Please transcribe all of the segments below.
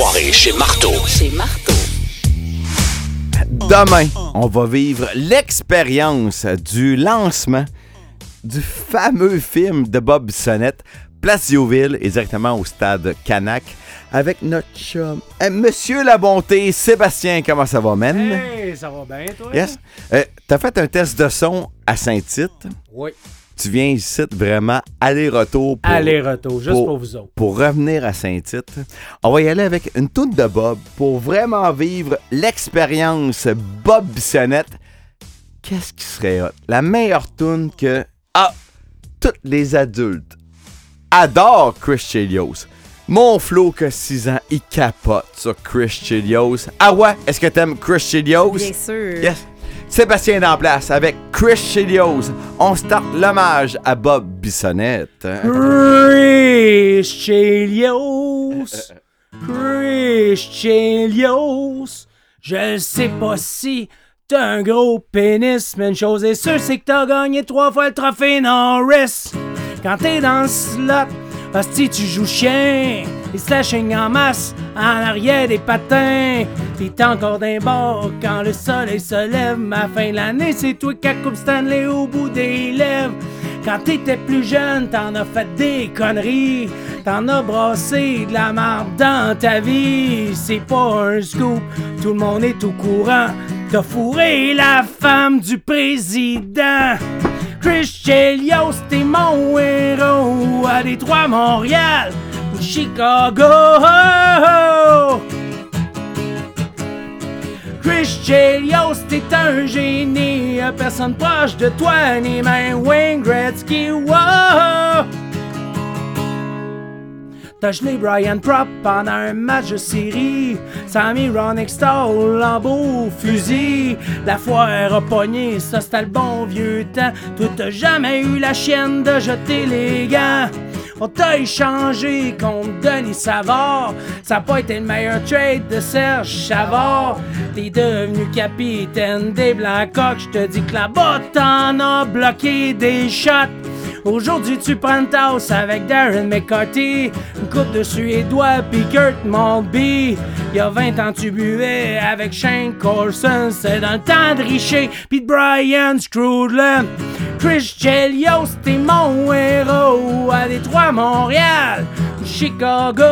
soirée chez Marteau. Chez Marteau. Demain, on va vivre l'expérience du lancement du fameux film de Bob Bissonnette, Place Diouville, exactement au stade Canac, avec notre chum, euh, Monsieur la Bonté, Sébastien. Comment ça va, man? Hey, ça va bien, toi? Yes. Euh, T'as fait un test de son à Saint-Tite? Oui. Tu viens ici vraiment aller-retour pour, Aller-retour, juste pour- pour vous autres. pour revenir à Saint-Tite. On va y aller avec une toute de Bob pour vraiment vivre l'expérience Bob Bissonnette. Qu'est-ce qui serait hot? La meilleure tune que ah, tous les adultes adorent Chris Chelios. Mon Flo que 6 ans, il capote sur Chris Chelios. Ah ouais, est-ce que t'aimes Chris Chelios? Bien sûr. Yes. Sébastien place avec Chris Chelios. On start l'hommage à Bob Bissonnette. Chris Chelios. Chris Chelios. Je sais pas si t'as un gros pénis, mais une chose est sûre, c'est que t'as gagné trois fois le trophée Norris. Quand t'es dans le slot, hostie, tu joues chien. Les slashing en masse, en arrière des patins. T'es encore d'un bord quand le soleil se lève. Ma fin de l'année, c'est toi qui Coupe Stanley au bout des lèvres. Quand t'étais plus jeune, t'en as fait des conneries. T'en as brassé de la marde dans ta vie. C'est pas un scoop, tout le monde est au courant. T'as fourré la femme du président. Chris Chelios, t'es mon héros à Détroit, Montréal, Chicago. Chris Chelios, t'es un génie, personne proche de toi, ni même Wayne Gretzky. Wow! T'as gelé Brian Prop pendant un match de série. Sammy Ron Stall en beau fusil. La foire a pogné, ça c'était le bon vieux temps. Toi t'as jamais eu la chienne de jeter les gants. On t'a échangé contre Denis Savard. Ça a pas été le meilleur trade de Serge Chavard. T'es devenu capitaine des Blackhawks. Je te dis que là-bas t'en as bloqué des shots. Aujourd'hui, tu prends une tasse avec Darren McCarthy, une coupe de Suédois, puis Kurt Maltby. Il y a 20 ans, tu buvais avec Shane Coulson, c'est dans le temps de Richer, puis de Brian Scrudland. Chris Chelios, t'es mon héros à Détroit, Montréal, Chicago.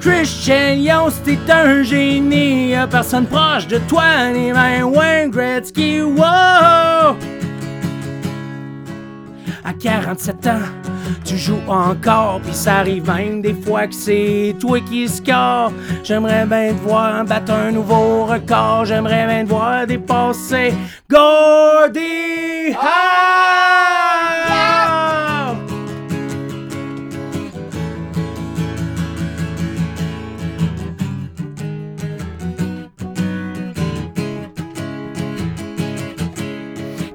Christian Yost, t'es un génie, personne proche de toi, ni même Wayne Gretzky, wow! À 47 ans, tu joues encore, pis ça arrive même des fois que c'est toi qui score. J'aimerais bien te voir battre un nouveau record, j'aimerais bien te voir dépasser Gordy Howe!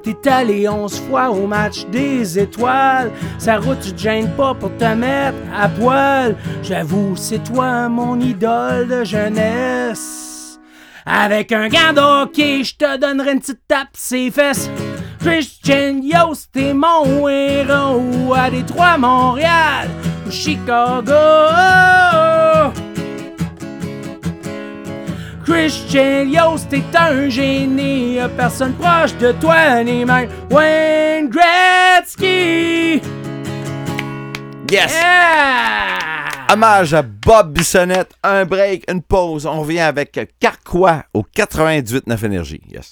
T'es allé onze fois au match des étoiles. Sa route, tu te gênes pas pour te mettre à poil. J'avoue, c'est toi mon idole de jeunesse. Avec un gant de hockey, je te donnerai une petite tape ses fesses. Christian Yost, t'es mon héros à Détroit, Montréal ou Chicago. Christian Yost, t'es un génie, personne proche de toi, ni même Wayne Gretzky. Yes! Yeah! Hommage à Bob Bissonnette. Un break, une pause. On revient avec Carquois au 98.9 Énergie. Yes.